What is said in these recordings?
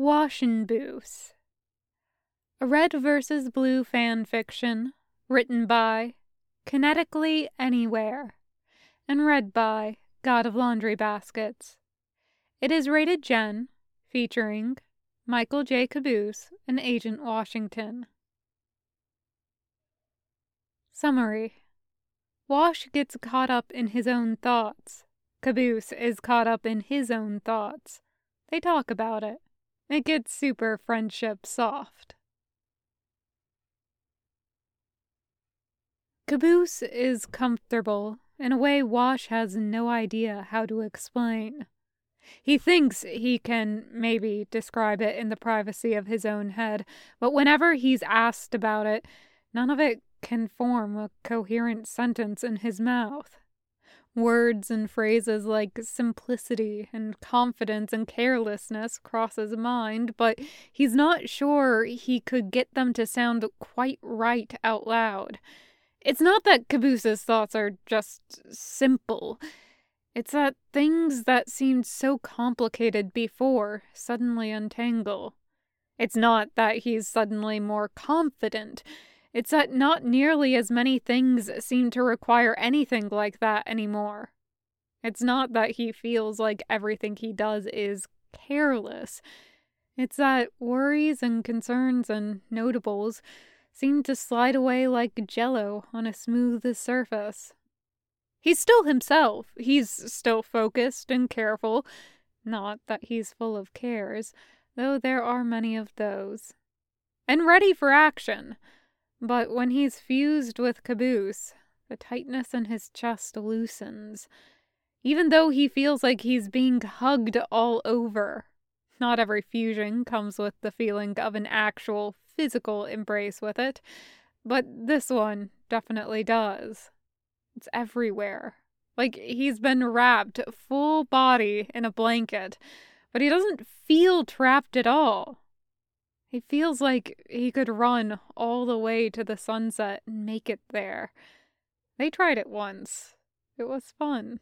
Washin'Boose. A red versus blue fan fiction written by Kinetically Anywhere and read by God of Laundry Baskets. It is rated Gen, featuring Michael J. Caboose and Agent Washington. Summary Wash gets caught up in his own thoughts. Caboose is caught up in his own thoughts. They talk about it. It gets super friendship soft. Caboose is comfortable in a way Wash has no idea how to explain. He thinks he can maybe describe it in the privacy of his own head, but whenever he's asked about it, none of it can form a coherent sentence in his mouth. Words and phrases like simplicity and confidence and carelessness cross his mind, but he's not sure he could get them to sound quite right out loud. It's not that Caboose's thoughts are just simple. It's that things that seemed so complicated before suddenly untangle. It's not that he's suddenly more confident. It's that not nearly as many things seem to require anything like that anymore. It's not that he feels like everything he does is careless. It's that worries and concerns and notables seem to slide away like jello on a smooth surface. He's still himself. He's still focused and careful. Not that he's full of cares, though there are many of those. And ready for action. But when he's fused with Caboose, the tightness in his chest loosens, even though he feels like he's being hugged all over. Not every fusion comes with the feeling of an actual physical embrace with it, but this one definitely does. It's everywhere. Like he's been wrapped full body in a blanket, but he doesn't feel trapped at all. He feels like he could run all the way to the sunset and make it there. They tried it once. It was fun.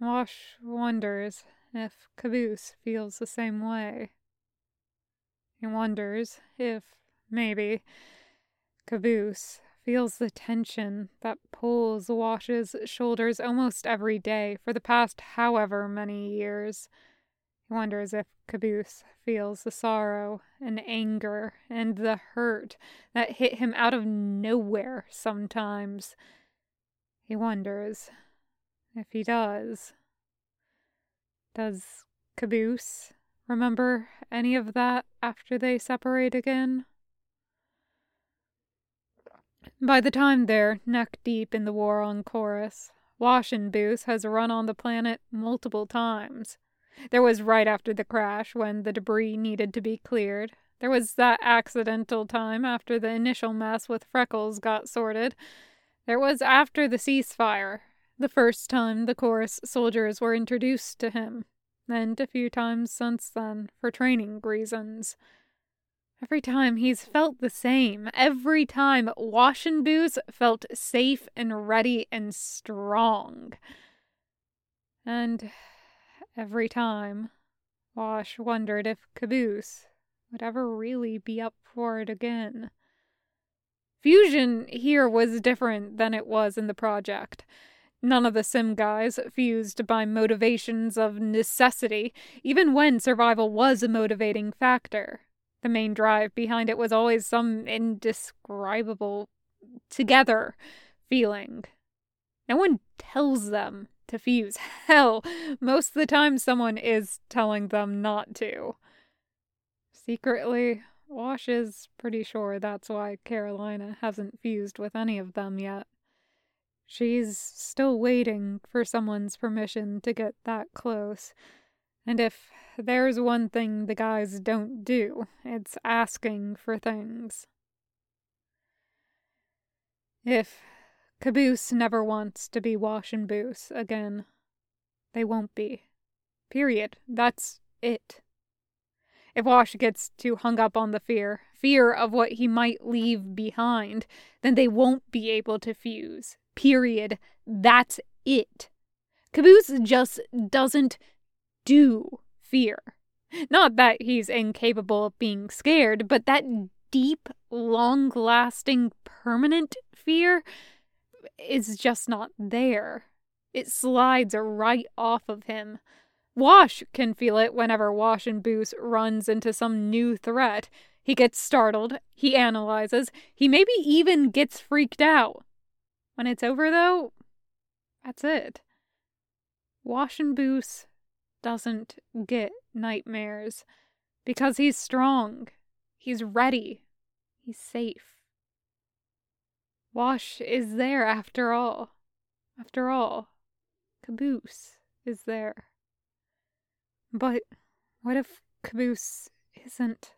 Wash wonders if Caboose feels the same way. He wonders if, maybe, Caboose feels the tension that pulls Wash's shoulders almost every day for the past however many years. He wonders if Caboose feels the sorrow and anger and the hurt that hit him out of nowhere sometimes. He wonders if he does. Does Caboose remember any of that after they separate again? By the time they're neck deep in the war on Chorus, Washin'Boose has run on the planet multiple times. There was right after the crash when the debris needed to be cleared. There was that accidental time after the initial mess with Freckles got sorted. There was after the ceasefire, the first time the chorus soldiers were introduced to him, and a few times since then for training reasons. Every time he's felt the same. Every time Washin'Boose felt safe and ready and strong. And Every time, Wash wondered if Caboose would ever really be up for it again. Fusion here was different than it was in the project. None of the sim guys fused by motivations of necessity, even when survival was a motivating factor. The main drive behind it was always some indescribable together feeling. No one tells them to fuse. Hell, most of the time someone is telling them not to. Secretly, Wash is pretty sure that's why Carolina hasn't fused with any of them yet. She's still waiting for someone's permission to get that close. And if there's one thing the guys don't do, it's asking for things. If Caboose never wants to be Washin'Boose again. They won't be. Period. That's it. If Wash gets too hung up on the fear, fear of what he might leave behind, then they won't be able to fuse. Period. That's it. Caboose just doesn't do fear. Not that he's incapable of being scared, but that deep, long lasting, permanent fear is just not there. It slides right off of him. Wash can feel it whenever Washin'Boose runs into some new threat. He gets startled, he analyzes, he maybe even gets freaked out. When it's over, though, that's it. Washin'Boose doesn't get nightmares because he's strong, he's ready, he's safe. Wash is there after all. After all, Caboose is there. But what if Caboose isn't?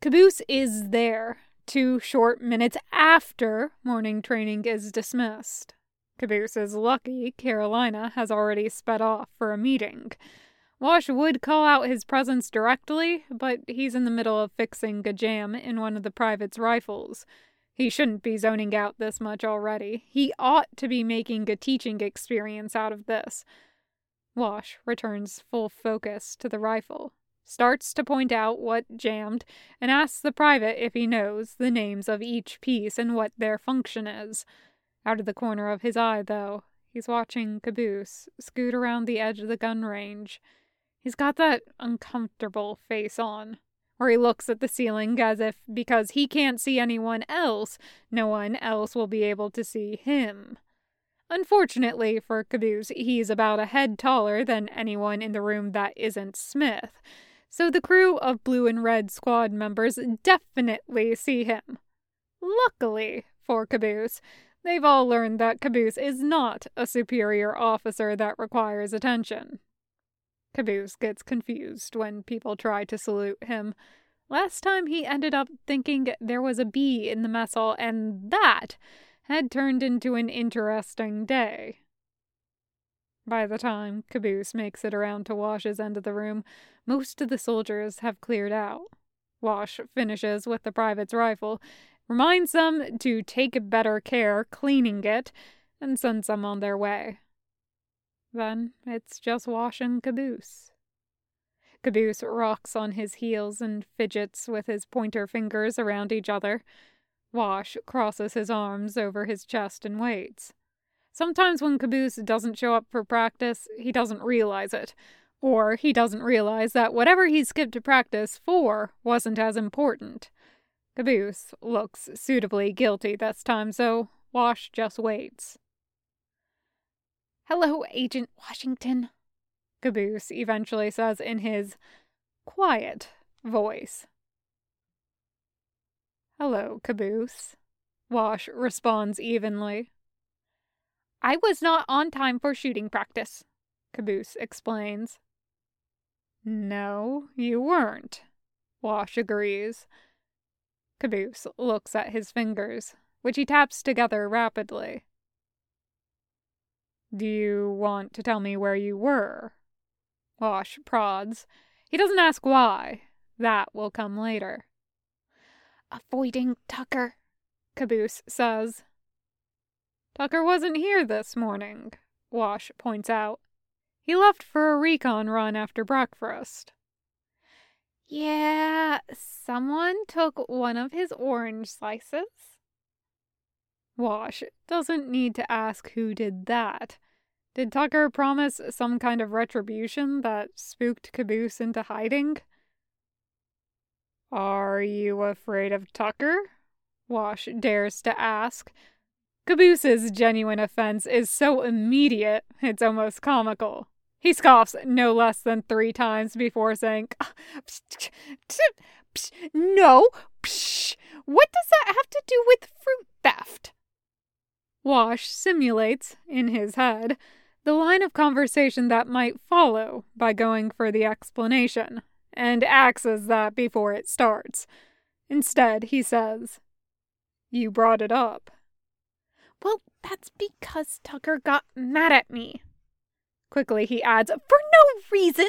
Caboose is there two short minutes after morning training is dismissed. Caboose is lucky Carolina has already sped off for a meeting. Wash would call out his presence directly, but he's in the middle of fixing a jam in one of the private's rifles. He shouldn't be zoning out this much already. He ought to be making a teaching experience out of this. Wash returns full focus to the rifle, starts to point out what jammed, and asks the private if he knows the names of each piece and what their function is. Out of the corner of his eye, though, he's watching Caboose scoot around the edge of the gun range. He's got that uncomfortable face on, where he looks at the ceiling as if because he can't see anyone else, no one else will be able to see him. Unfortunately for Caboose, he's about a head taller than anyone in the room that isn't Smith, so the crew of blue and red squad members definitely see him. Luckily for Caboose, they've all learned that Caboose is not a superior officer that requires attention. Caboose gets confused when people try to salute him. Last time he ended up thinking there was a bee in the mess hall, and that had turned into an interesting day. By the time Caboose makes it around to Wash's end of the room, most of the soldiers have cleared out. Wash finishes with the private's rifle, reminds them to take better care cleaning it, and sends them on their way. Then it's just Wash and Caboose. Caboose rocks on his heels and fidgets with his pointer fingers around each other. Wash crosses his arms over his chest and waits. Sometimes when Caboose doesn't show up for practice, he doesn't realize it. Or he doesn't realize that whatever he skipped to practice for wasn't as important. Caboose looks suitably guilty this time, so Wash just waits. Hello, Agent Washington, Caboose eventually says in his quiet voice. Hello, Caboose, Wash responds evenly. I was not on time for shooting practice, Caboose explains. No, you weren't, Wash agrees. Caboose looks at his fingers, which he taps together rapidly. Do you want to tell me where you were? Wash prods. He doesn't ask why. That will come later. Avoiding Tucker, Caboose says. Tucker wasn't here this morning, Wash points out. He left for a recon run after breakfast. Yeah, someone took one of his orange slices. Wash doesn't need to ask who did that. Did Tucker promise some kind of retribution that spooked Caboose into hiding? Are you afraid of Tucker? Wash dares to ask. Caboose's genuine offense is so immediate, it's almost comical. He scoffs no less than three times before saying, ah, No, psh, what does that have to do with fruit theft? Wash simulates, in his head, the line of conversation that might follow by going for the explanation, and axes that before it starts. Instead, he says, You brought it up. Well, that's because Tucker got mad at me. Quickly, he adds, For no reason!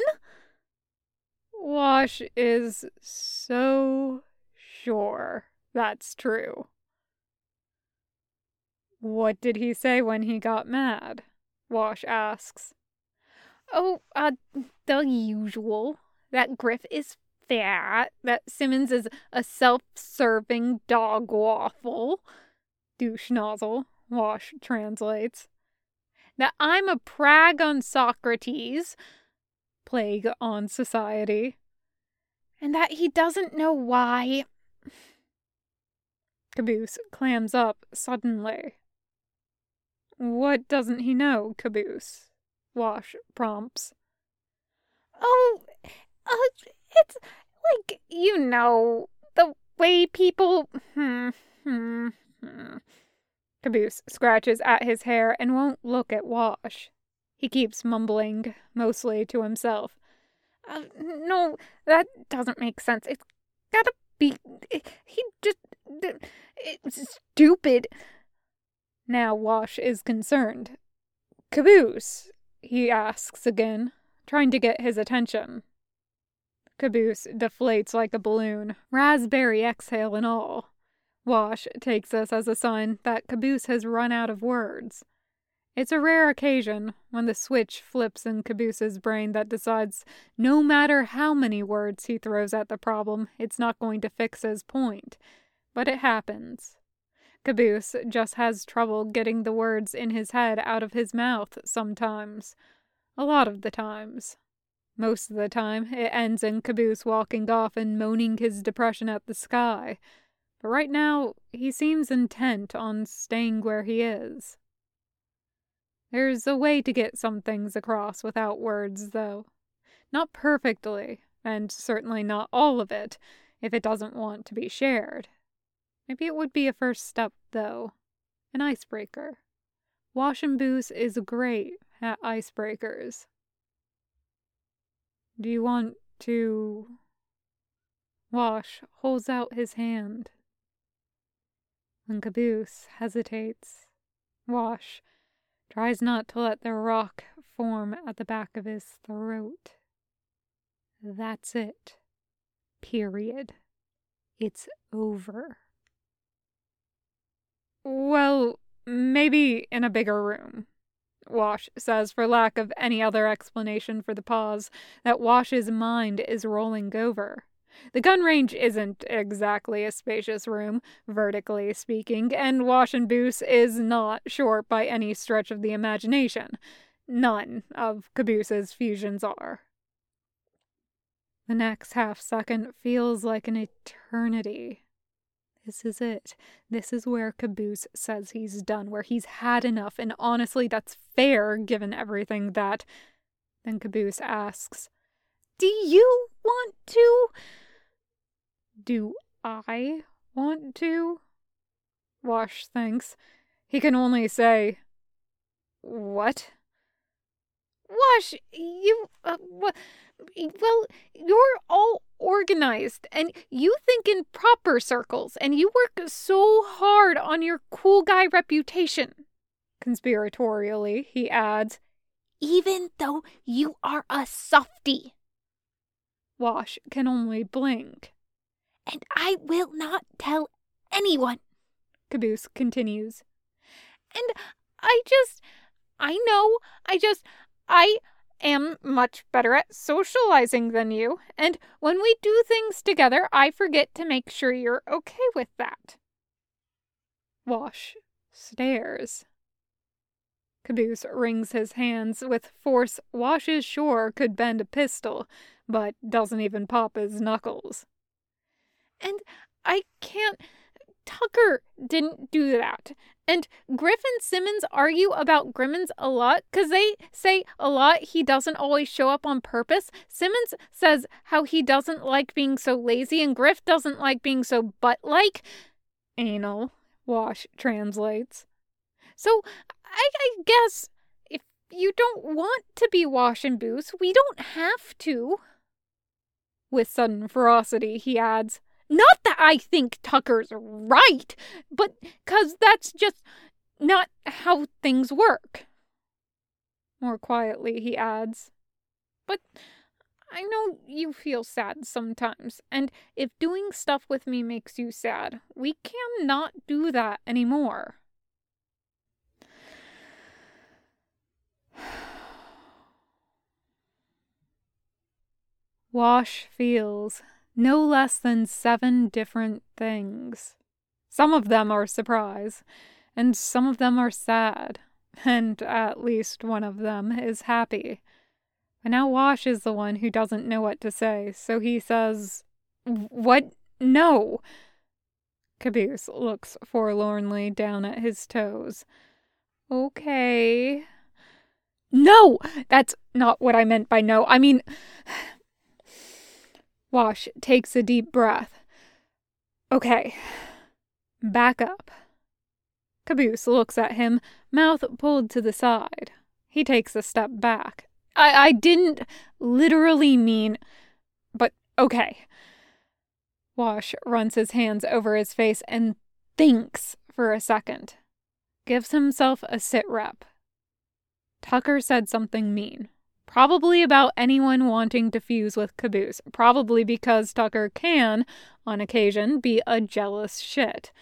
Wash is so sure that's true. What did he say when he got mad? Wash asks. Oh, uh, the usual that Grif is fat, that Simmons is a self serving dog waffle. Douche nozzle, Wash translates. That I'm a prag on Socrates, plague on society. And that he doesn't know why. Caboose clams up suddenly. What doesn't he know, Caboose? Wash prompts. Oh, uh, it's like, you know, the way people. Hmm, hmm, hmm. Caboose scratches at his hair and won't look at Wash. He keeps mumbling, mostly to himself. Uh, no, that doesn't make sense. It's gotta be. He just. It's stupid. Now Wash is concerned. Caboose, he asks again, trying to get his attention. Caboose deflates like a balloon, raspberry exhale and all. Wash takes this as a sign that Caboose has run out of words. It's a rare occasion when the switch flips in Caboose's brain that decides no matter how many words he throws at the problem, it's not going to fix his point. But it happens. Caboose just has trouble getting the words in his head out of his mouth sometimes. A lot of the times. Most of the time, it ends in Caboose walking off and moaning his depression at the sky. But right now, he seems intent on staying where he is. There's a way to get some things across without words, though. Not perfectly, and certainly not all of it, if it doesn't want to be shared. Maybe it would be a first step, though. An icebreaker. Washin'Boose is great at icebreakers. Do you want to. Wash holds out his hand. And Caboose hesitates. Wash tries not to let the rock form at the back of his throat. That's it. Period. It's over. Well, maybe in a bigger room. Wash says, for lack of any other explanation for the pause that Wash's mind is rolling over. The gun range isn't exactly a spacious room, vertically speaking, and Washin'Boose is not short by any stretch of the imagination. None of Caboose's fusions are. The next half second feels like an eternity. This is it. This is where Caboose says he's done, where he's had enough, and honestly, that's fair given everything that. Then Caboose asks, Do you want to? Do I want to? Wash thinks. He can only say, What? Wash, you. Uh, what? Well, you're all organized and you think in proper circles and you work so hard on your cool guy reputation. Conspiratorially, he adds, even though you are a softy. Wash can only blink. And I will not tell anyone, Caboose continues. And I just, I know, I just, I am much better at socializing than you, and when we do things together, I forget to make sure you're okay with that. Wash stares. Caboose wrings his hands with force Wash is sure could bend a pistol, but doesn't even pop his knuckles. And I can't. Tucker didn't do that. And Grif and Simmons argue about Grimmins a lot because they say a lot he doesn't always show up on purpose. Simmons says how he doesn't like being so lazy, and Grif doesn't like being so butt like. Anal, Wash translates. So I, I guess if you don't want to be Washin'Boose, we don't have to. With sudden ferocity, he adds, not that I think Tucker's right, but because that's just not how things work. More quietly, he adds, But I know you feel sad sometimes, and if doing stuff with me makes you sad, we cannot do that anymore. Wash feels no less than seven different things. Some of them are surprise, and some of them are sad, and at least one of them is happy. Now Wash is the one who doesn't know what to say, so he says, What? No. Caboose looks forlornly down at his toes. Okay. No! That's not what I meant by no. I mean. Wash takes a deep breath. Okay. Back up. Caboose looks at him, mouth pulled to the side. He takes a step back. I, I didn't literally mean. But okay. Wash runs his hands over his face and thinks for a second. Gives himself a sit rep. Tucker said something mean. Probably about anyone wanting to fuse with Caboose. Probably because Tucker can, on occasion, be a jealous shit.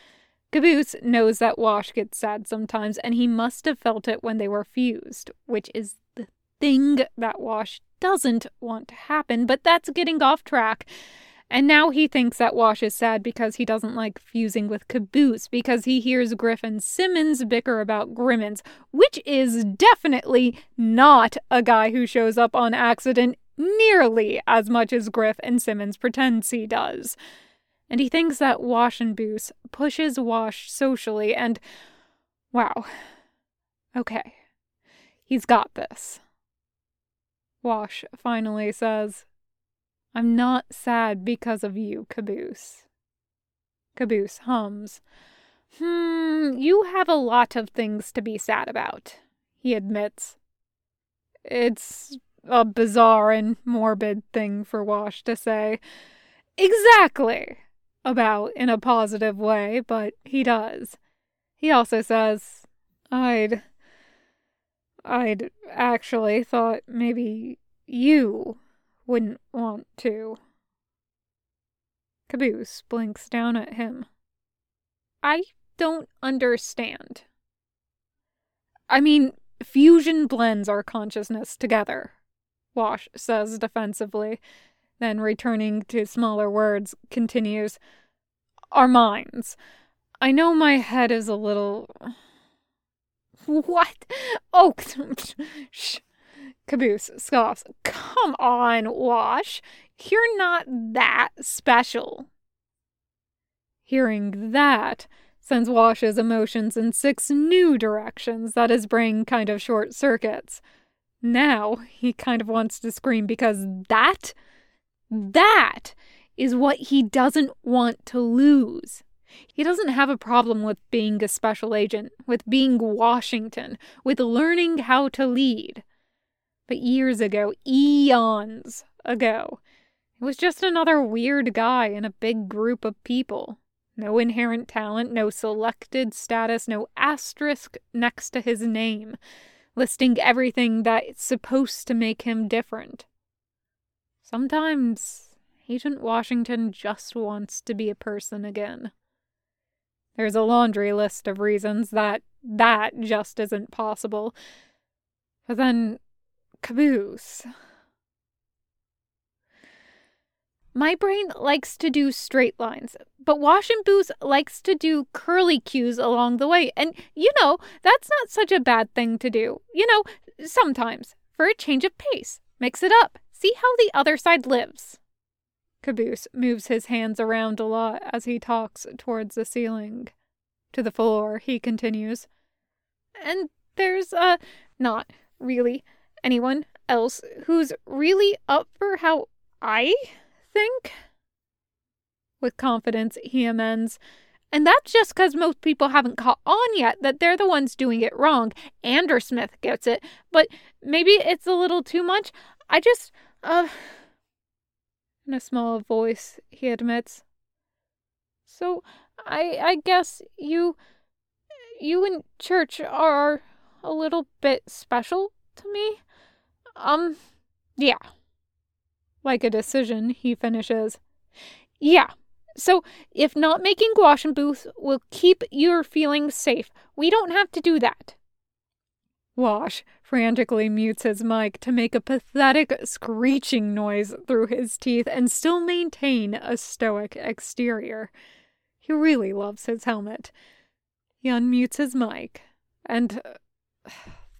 Caboose knows that Wash gets sad sometimes, and he must have felt it when they were fused, which is the thing that Wash doesn't want to happen, but that's getting off track. And now he thinks that Wash is sad because he doesn't like fusing with Caboose, because he hears Grif and Simmons bicker about Grimmins, which is definitely not a guy who shows up on accident nearly as much as Grif and Simmons pretends he does. And he thinks that Washin'Boose pushes Wash socially, and wow. Okay. He's got this. Wash finally says, I'm not sad because of you, Caboose. Caboose hums. Hmm, you have a lot of things to be sad about, he admits. It's a bizarre and morbid thing for Wash to say. Exactly! About in a positive way, but he does. He also says, I'd. I'd actually thought maybe you wouldn't want to. Caboose blinks down at him. I don't understand. I mean, fusion blends our consciousness together, Wash says defensively, then returning to smaller words, continues. Our minds. I know my head is a little. What? Oh, shh. Caboose scoffs. Come on, Wash. You're not that special. Hearing that sends Wash's emotions in six new directions that his brain kind of short circuits. Now he kind of wants to scream because that, that is what he doesn't want to lose. He doesn't have a problem with being a special agent, with being Washington, with learning how to lead. But years ago, eons ago, it was just another weird guy in a big group of people. No inherent talent, no selected status, no asterisk next to his name, listing everything that's supposed to make him different. Sometimes Agent Washington just wants to be a person again. There's a laundry list of reasons that that just isn't possible. But then Caboose. My brain likes to do straight lines, but Washin'Boose likes to do curly cues along the way. And, you know, that's not such a bad thing to do. You know, sometimes, for a change of pace. Mix it up. See how the other side lives. Caboose moves his hands around a lot as he talks towards the ceiling. To the floor, he continues. And there's, uh, not really anyone else who's really up for how I think? With confidence, he amends. And that's just because most people haven't caught on yet that they're the ones doing it wrong. And Smith gets it, but maybe it's a little too much. I just, uh. In a small voice, he admits. So, I I guess you you and church are a little bit special to me. Um, yeah. Like a decision, he finishes. Yeah. So, if not making Washin'Boose will keep your feelings safe, we don't have to do that. Wash frantically mutes his mic to make a pathetic screeching noise through his teeth and still maintain a stoic exterior. He really loves his helmet. He unmutes his mic and uh,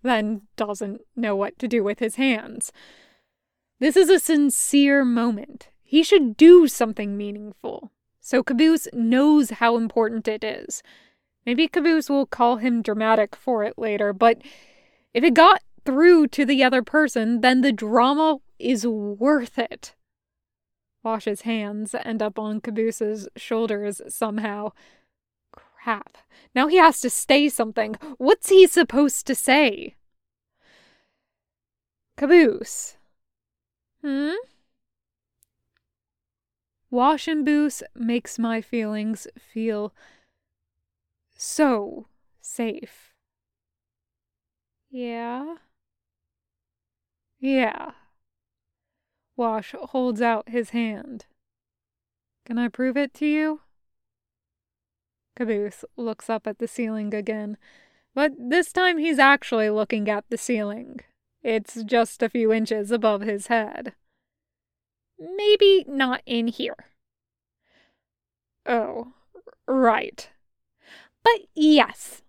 then doesn't know what to do with his hands. This is a sincere moment. He should do something meaningful. So Caboose knows how important it is. Maybe Caboose will call him dramatic for it later, but if it got through to the other person, then the drama is worth it. Wash's hands end up on Caboose's shoulders somehow. Crap. Now he has to say something. What's he supposed to say? Caboose. Hmm? Washin'Boose makes my feelings feel so safe. Yeah? Yeah. Wash holds out his hand. Can I prove it to you? Caboose looks up at the ceiling again, but this time he's actually looking at the ceiling. It's just a few inches above his head. Maybe not in here. Oh, right. But yes,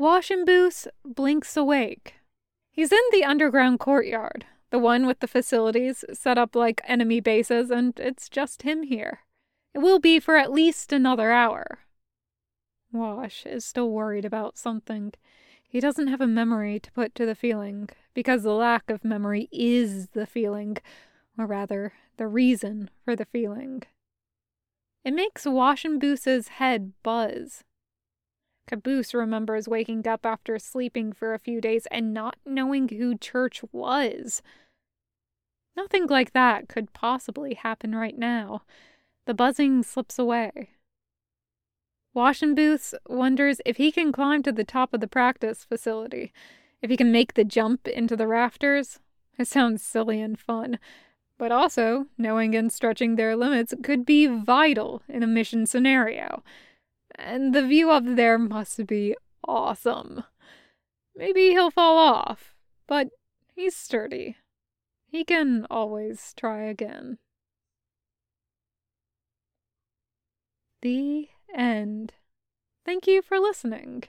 Washin'Boose blinks awake. He's in the underground courtyard, the one with the facilities set up like enemy bases, and it's just him here. It will be for at least another hour. Wash is still worried about something. He doesn't have a memory to put to the feeling, because the lack of memory is the feeling, or rather, the reason for the feeling. It makes Washin'Boose's head buzz. Caboose remembers waking up after sleeping for a few days and not knowing who Church was. Nothing like that could possibly happen right now. The buzzing slips away. Booth wonders if he can climb to the top of the practice facility, if he can make the jump into the rafters. It sounds silly and fun, but also, knowing and stretching their limits could be vital in a mission scenario and the view up there must be awesome. Maybe he'll fall off, but he's sturdy. He can always try again. The end. Thank you for listening.